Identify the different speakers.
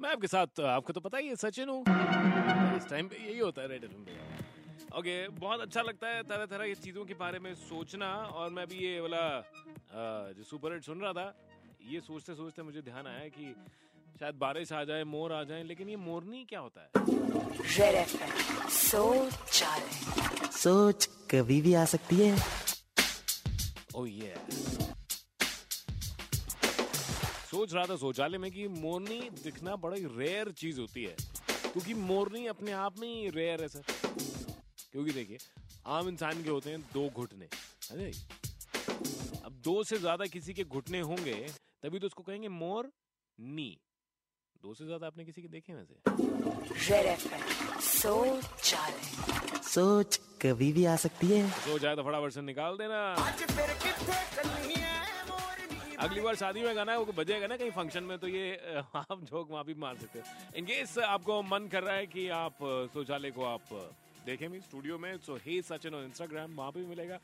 Speaker 1: मैं आपके साथ आपको तो पता ही है सचिन हूँ। इस टाइम पे यही होता है रेड पे। ओके बहुत अच्छा लगता है तरह तरह की चीज़ों के बारे में सोचना और मैं भी ये वाला जो सुपर हिट सुन रहा था ये सोचते सोचते मुझे ध्यान आया कि शायद बारिश आ जाए मोर आ जाए लेकिन ये मोरनी क्या होता है?
Speaker 2: सोच
Speaker 3: सोच कभी भी आ सकती है।
Speaker 1: ओह ये सोच रहा था शौचालय में कि मोरनी दिखना बड़ा रेयर चीज़ होती है। क्योंकि मोरनी अपने आप में ही रेयर है सर क्योंकि देखिए आम इंसान के होते हैं दो घुटने है अब दो से ज़्यादा किसी के घुटने होंगे तभी तो उसको कहेंगे मोर नी दो से ज़्यादा आपने किसी के देखे हैं वैसे?
Speaker 2: सोच
Speaker 3: सोच कभी भी आ सकती है।
Speaker 1: सोच जाए तो फटाफट से निकाल देना। अगली बार शादी में गाना है, वो बजेगा ना कहीं फ़ंक्शन में तो ये आप जोक वहाँ भी मार सकते हैं। इनकेस आपको मन कर रहा है कि आप शौचालय को आप देखें भी स्टूडियो में सो हे सचिन और इंस्टाग्राम वहाँ भी मिलेगा।